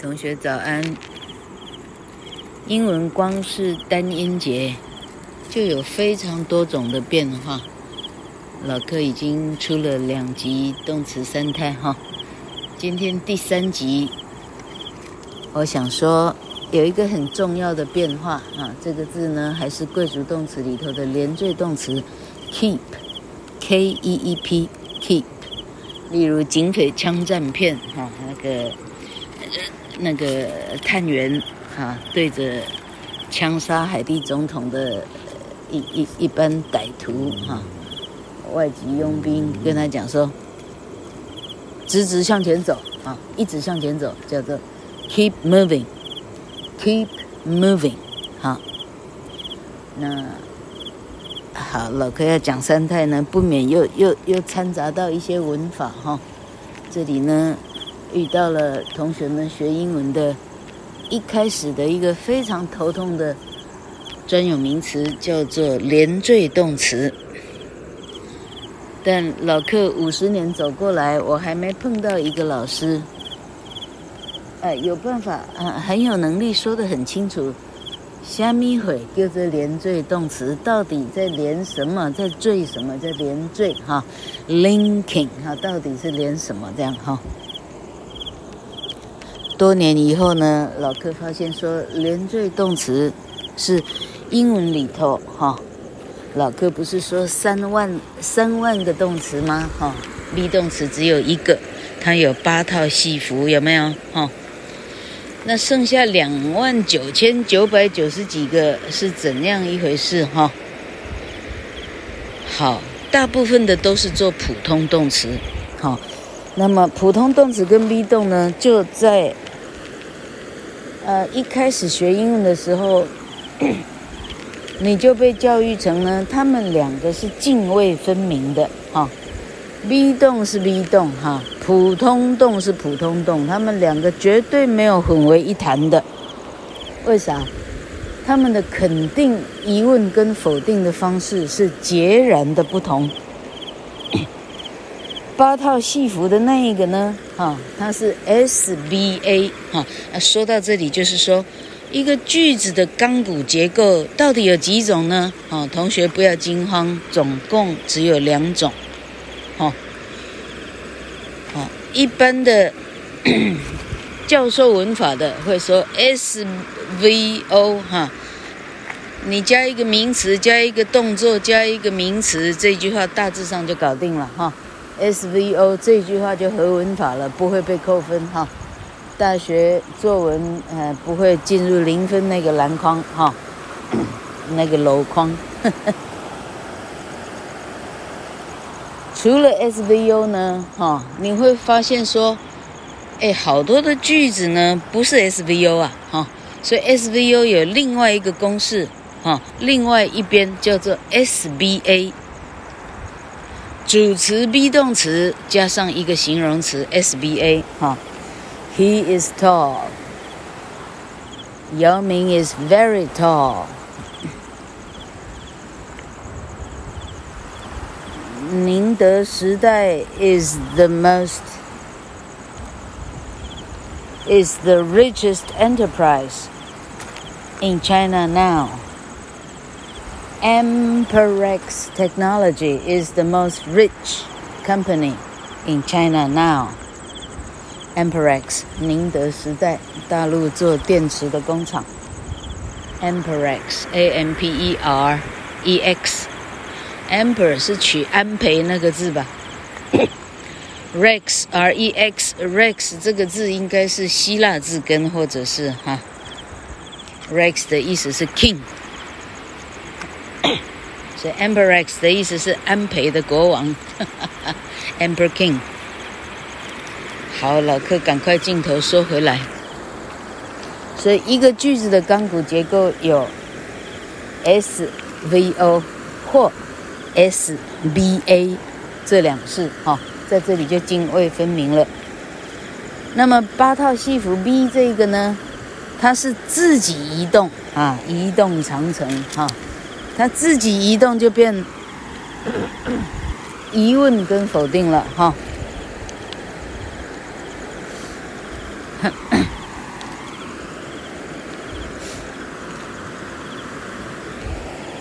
同学早安。英文光是单音节就有非常多种的变化。老柯已经出了两集动词三态哈，今天第三集，我想说有一个很重要的变化啊，这个字呢还是贵族动词里头的连缀动词 keep，k e e p keep。例如警匪枪战片哈，那个那个探员哈对着枪杀海地总统的一一一般歹徒哈。外籍佣兵跟他讲说：“直直向前走啊，一直向前走，叫做 keep moving，keep moving。好，那好，老柯要讲三态呢，不免又又又掺杂到一些文法哈。这里呢，遇到了同学们学英文的一开始的一个非常头痛的专有名词，叫做连缀动词。”但老课五十年走过来，我还没碰到一个老师，哎，有办法啊，很有能力说得很清楚。虾米会叫做连缀动词，到底在连什么，在缀什么，在连缀哈，linking 哈，到底是连什么这样哈？多年以后呢，老柯发现说，连缀动词是英文里头哈。老柯不是说三万三万个动词吗？哈，be 动词只有一个，它有八套戏服，有没有？哈，那剩下两万九千九百九十几个是怎样一回事？哈，好，大部分的都是做普通动词，好，那么普通动词跟 be 动呢，就在呃一开始学英文的时候。你就被教育成呢，他们两个是泾渭分明的哈，be 动是 be 动哈，普通动是普通动，他们两个绝对没有混为一谈的。为啥？他们的肯定、疑问跟否定的方式是截然的不同。八套戏服的那一个呢？哈，它是 SBA 哈。说到这里，就是说。一个句子的钢骨结构到底有几种呢？哦，同学不要惊慌，总共只有两种。哦，哦，一般的 教授文法的会说 SVO 哈，你加一个名词，加一个动作，加一个名词，这句话大致上就搞定了哈。SVO 这句话就合文法了，不会被扣分哈。大学作文，呃，不会进入零分那个篮筐哈，那个楼筐。除了 SVO 呢，哈，你会发现说，哎，好多的句子呢不是 SVO 啊，哈，所以 SVO 有另外一个公式，哈，另外一边叫做 SBA，主词 be 动词加上一个形容词 SBA，哈。He is tall. Yao Ming is very tall. 宁德时代 is the most is the richest enterprise in China now. Amperex Technology is the most rich company in China now. Amperex，宁德时代，大陆做电池的工厂。Amperex，A M P E R E X，Amper 是取安培那个字吧？Rex，R E X，Rex 这个字应该是希腊字根，或者是哈。Rex 的意思是 king， 所以 Amperex 的意思是安培的国王，Emperor King。好，老客，赶快镜头收回来。所以一个句子的钢骨结构有 SVO 或 SBA 这两式，哈，在这里就泾渭分明了。那么八套戏服 B 这个呢，它是自己移动啊，移动长城哈，他自己移动就变 疑问跟否定了哈。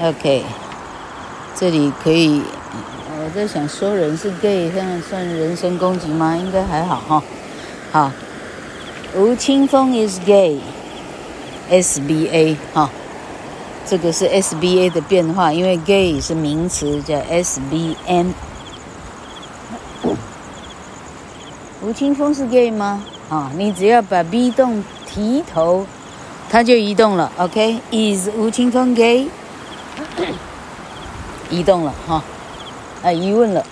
OK，这里可以。我在想说人是 gay，现在算人身攻击吗？应该还好哈。好。吴青峰 is gay，SBA 哈。这个是 SBA 的变化，因为 gay 是名词，叫 SBN。吴青峰是 gay 吗？啊，你只要把 be 动提头。它就移动了，OK？Is、吴青峰 gay？移动了哈，啊，疑问了。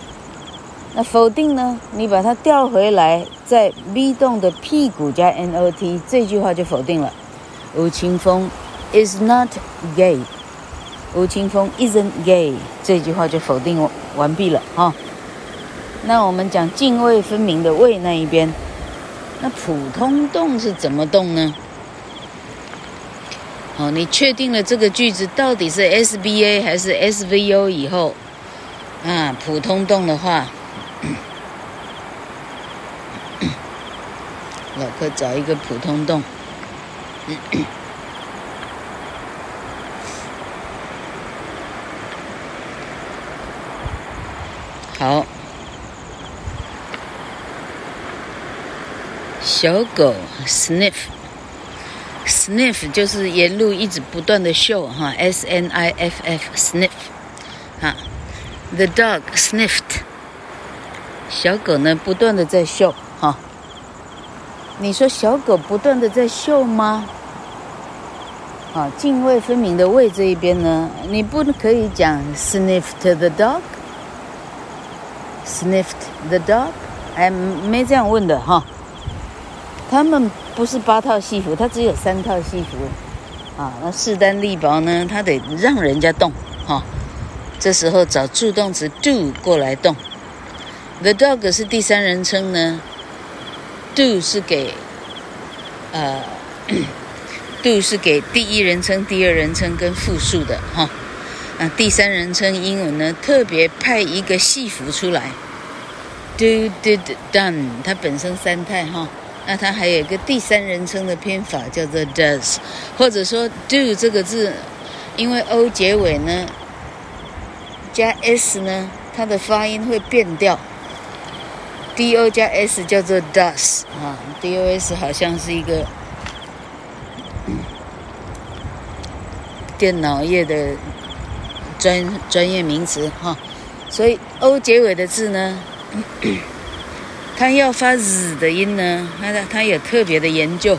那否定呢？你把它调回来，在 be 动的屁股加 not，这句话就否定了。吴青峰 is not gay。吴青峰 isn't gay，这句话就否定完毕了哈。那我们讲泾渭分明的渭那一边，那普通动是怎么动呢？好，你确定了这个句子到底是 SBA 还是 SVO 以后，啊，普通动的话，老柯找一个普通动。好，小狗 sniff。Sniff 就是沿路一直不断的嗅哈，S N I F F sniff，哈，The dog sniffed，小狗呢不断的在嗅哈，你说小狗不断的在嗅吗？啊，泾渭分明的渭这一边呢，你不可以讲 sniffed the dog Sniffed the dog，哎，没这样问的哈，他们。不是八套戏服，它只有三套戏服，啊，那势单力薄呢，它得让人家动，哈、这时候找助动词 do 过来动。The dog 是第三人称呢，do 是给，呃，do 是给第一人称、第二人称跟复数的，哈、啊，第三人称英文呢，特别派一个戏服出来，do did done，它本身三态，哈、那它还有一个第三人称的偏法，叫做 does，或者说 do 这个字，因为 o 结尾呢加 s 呢，它的发音会变调。do 加 s 叫做 does 啊，dos 好像是一个电脑业的专专业名词哈，所以 o 结尾的字呢。它要发 z 的音呢，它它有特别的研究，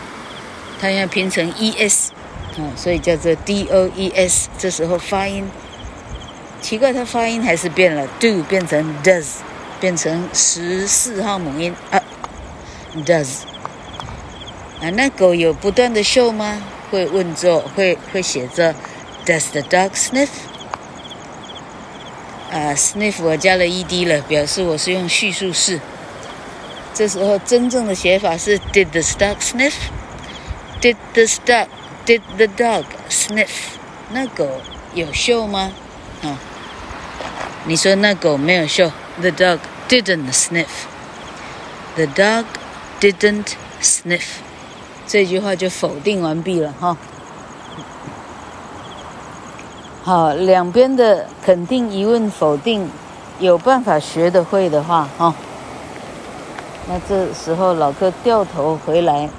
它要拼成 es，哦，所以叫做 does。这时候发音奇怪，它发音还是变了，do 变成 does，变成十四号母音啊，does。啊，那狗有不断的嗅吗？会问作，会会写着 does the dog sniff？啊，sniff 我加了 ed 了，表示我是用叙述式。这时候真正的写法是 Did the dog sniff？Did the dog Did the dog sniff？那狗有嗅吗？啊、哦，你说那狗没有嗅，The dog didn't sniff。The dog didn't sniff。这句话就否定完毕了哈、好，两边的肯定、疑问、否定，有办法学得会的话哈。哦那这时候老哥掉头回来，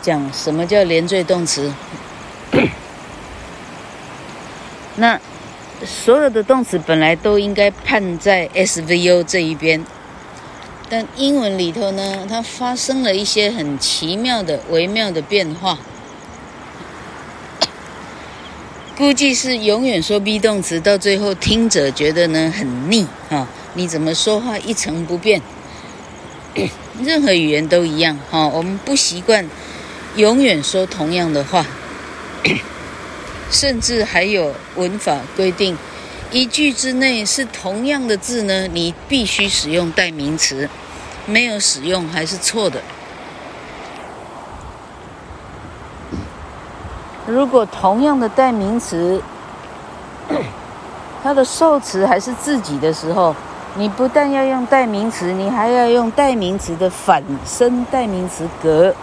讲什么叫连缀动词？那所有的动词本来都应该判在 SVO 这一边，但英文里头呢，它发生了一些很奇妙的、微妙的变化。估计是永远说 be 动词，到最后听者觉得呢很腻啊！你怎么说话一成不变？任何语言都一样，哈，我们不习惯永远说同样的话，甚至还有文法规定，一句之内是同样的字呢，你必须使用代名词，没有使用还是错的。如果同样的代名词，它的受词还是自己的时候。你不但要用代名词，你还要用代名词的反身代名词格，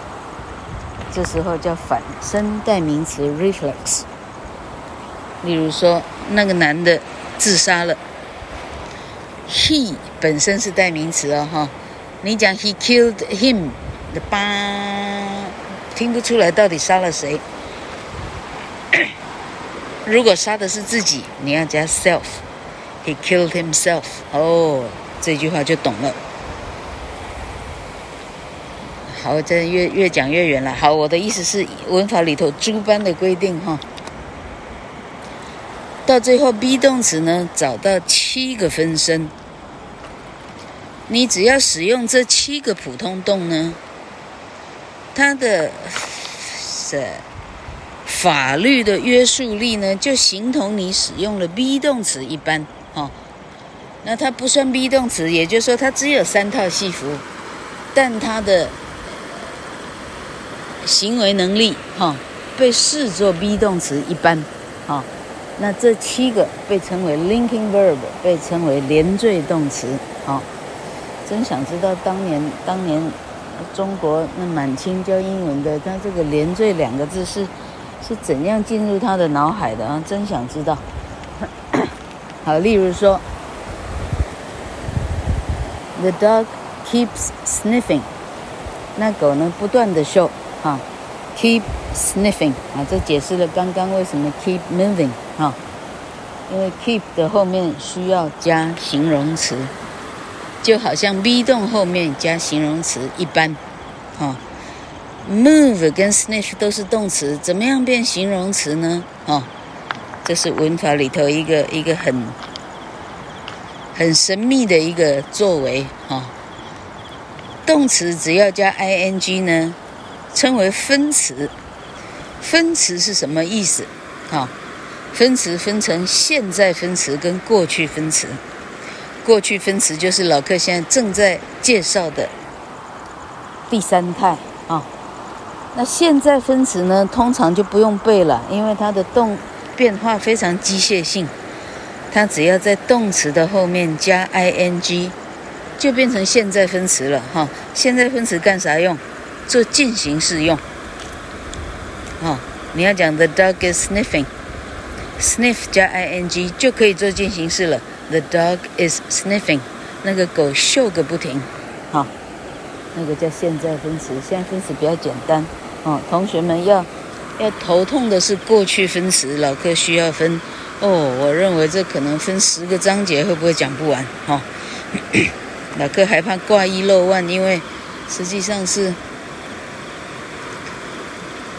这时候叫反身代名词 reflex。例如说，那个男的自杀了，he 本身是代名词哦，哈，你讲 he killed him 的吧，听不出来到底杀了谁。如果杀的是自己，你要加 self，he killed himself，哦，这句话就懂了。好，这越越讲越远了。好，我的意思是文法里头诸般的规定哈。到最后，be 动词呢，找到七个分身。你只要使用这七个普通动呢，它的是法律的约束力呢，就形同你使用了 be 动词一般。哈，那它不算 be 动词，也就是说，它只有三套戏服，但它的行为能力哈，被视作 be 动词一般。哈。那这七个被称为 linking verb，被称为连缀动词。好，真想知道当年当年中国那满清教英文的，他这个连缀两个字是是怎样进入他的脑海的啊？真想知道。好，例如说，The dog keeps sniffing，那狗呢不断的嗅，哈。Keep sniffing 啊，这解释了刚刚为什么 keep moving 啊，因为 keep 的后面需要加形容词，就好像 be 动后面加形容词一般，啊，move 跟 snitch 都是动词，怎么样变形容词呢？哦，这是文法里头一个一个很很神秘的一个作为啊，动词只要加 ing 呢，称为分词，分词是什么意思？好，分词分成现在分词跟过去分词。过去分词就是老客现在正在介绍的第三态啊。那现在分词呢，通常就不用背了，因为它的动变化非常机械性，它只要在动词的后面加 ing，就变成现在分词了哈。现在分词干啥用？做进行式用，哦，你要讲 The dog is sniffing，sniff 加 ing 就可以做进行式了。The dog is sniffing，那个狗嗅个不停，好，那个叫现在分词。现在分词比较简单，哦，同学们要要头痛的是过去分词，老客需要分。哦，我认为这可能分十个章节会不会讲不完？哈，老客还怕挂一漏万，因为实际上是。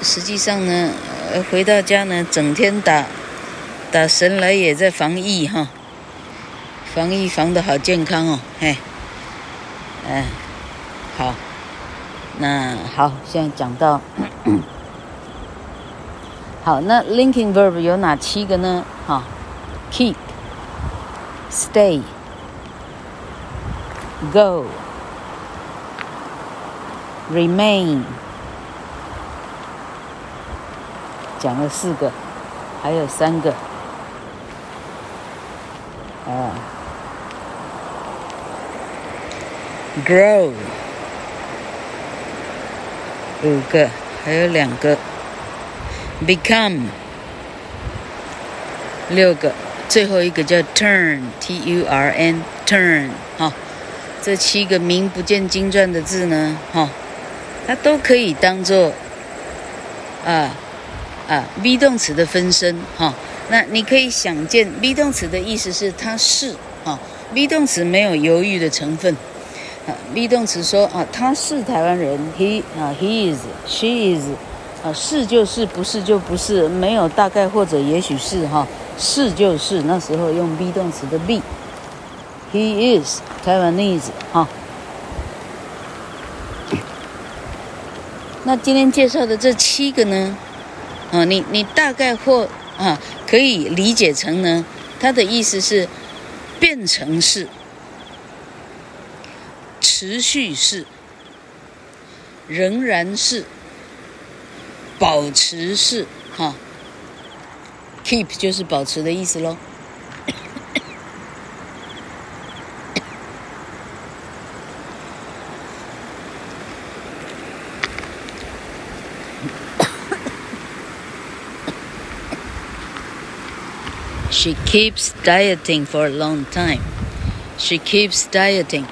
实际上呢，呃，回到家呢，整天打打神来也在防疫哈，防疫防得好健康哦，嘿，嗯，好，那好，现在讲到，好，那 linking verb 有哪七个呢？哈，keep、stay、go、remain。讲了四个，还有三个，啊，grow，五个，还有两个，become，六个，最后一个叫 turn，T-U-R-N，turn，哈，这七个名不见经传的字呢，哈，它都可以当做，啊。啊，be 动词的分身哈、那你可以想见，be 动词的意思是它是啊，be 动词没有犹豫的成分，，be 动词说啊，他是台湾人，he 啊，he is，she is，啊，是就是，不是就不是，没有大概或者也许是哈、是就是，那时候用 be 动词的 be，he is Taiwanese 哈、那今天介绍的这七个呢？啊，你你大概或啊可以理解成呢，它的意思是变成是、持续式、仍然是、保持式，哈，keep 就是保持的意思喽。 She keeps dieting for a long time. She keeps dieting.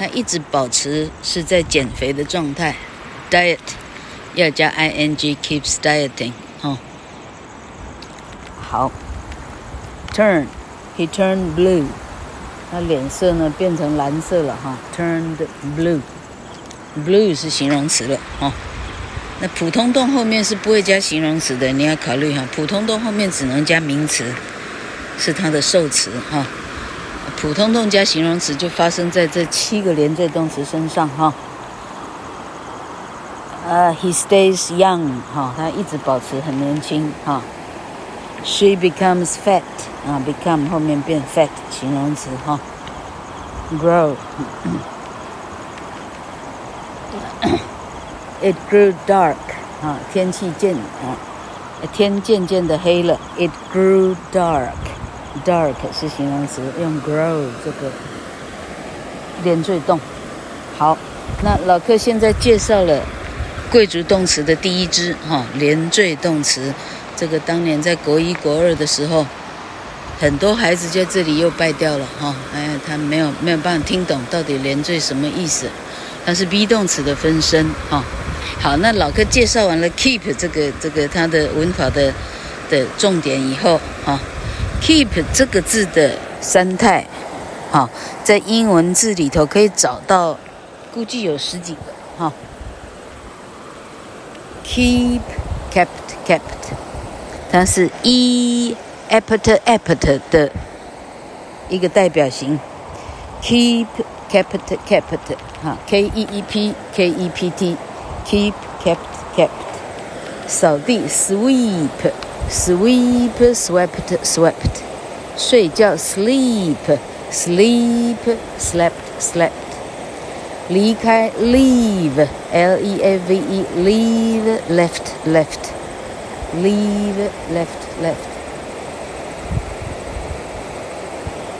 他一直保持是在减肥的状态。Diet 要加 ing keeps dieting。哦，好。Turn. He turned blue. 他脸色呢变成蓝色了哈。Turned blue. Blue 是形容词了哦。那普通动后面是不会加形容词的，你要考虑哈。普通动后面只能加名词。是它的受词哈，普通动加形容词就发生在这七个连缀动词身上哈。呃、uh,，he stays young 哈，他一直保持很年轻哈。She becomes fat 啊，become 后面变 fat 形容词哈。Grow，it grew dark 啊，天气渐啊，天渐渐的黑了。It grew dark。Dark 是形容词，用 grow 这个连缀动。好，那老课现在介绍了贵族动词的第一支哈，连缀动词。这个当年在国一、国二的时候，很多孩子在这里又败掉了哈。哎，他没有没有办法听懂到底连缀什么意思。它是 be 动词的分身哈。好，那老课介绍完了 keep 这个这个它的文法的的重点以后哈。Keep 这个字的三态，哈，在英文字里头可以找到，估计有十几个，哈。Keep, kept, kept，它是 e apt apt 的一个代表型。Keep, kept, kept，哈，k e e p k e p t，keep, kept, kept，扫地，sweep。Sweep, swept, swept，睡觉，sleep, sleep, slept, slept，离开，leave, L-E-A-V-E, leave, left, left, leave, left, left。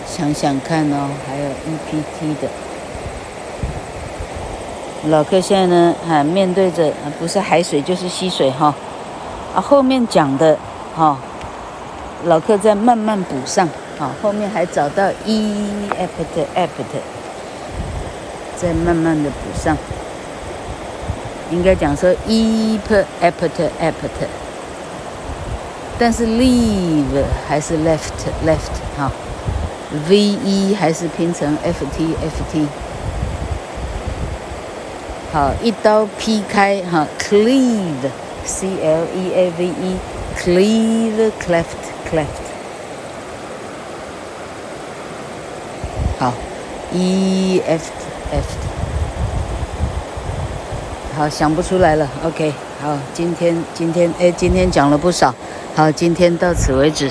想想看哦，还有 E-P-T 的。老客现在呢，啊，面对着不是海水就是溪水哈，啊，后面讲的。 好、老客再慢慢补上。好、后面还找到 e apt apt，再慢慢的补上。应该讲说 e p apt apt，但是 leave 还是 left left 哈、v e 还是拼成 f t f t。好，一刀劈开哈、cleave c l e a v e。Cleave, cleft, cleft。好，E F F。好，想不出来了。OK，好，今天今天哎，今天讲了不少。好，今天到此为止。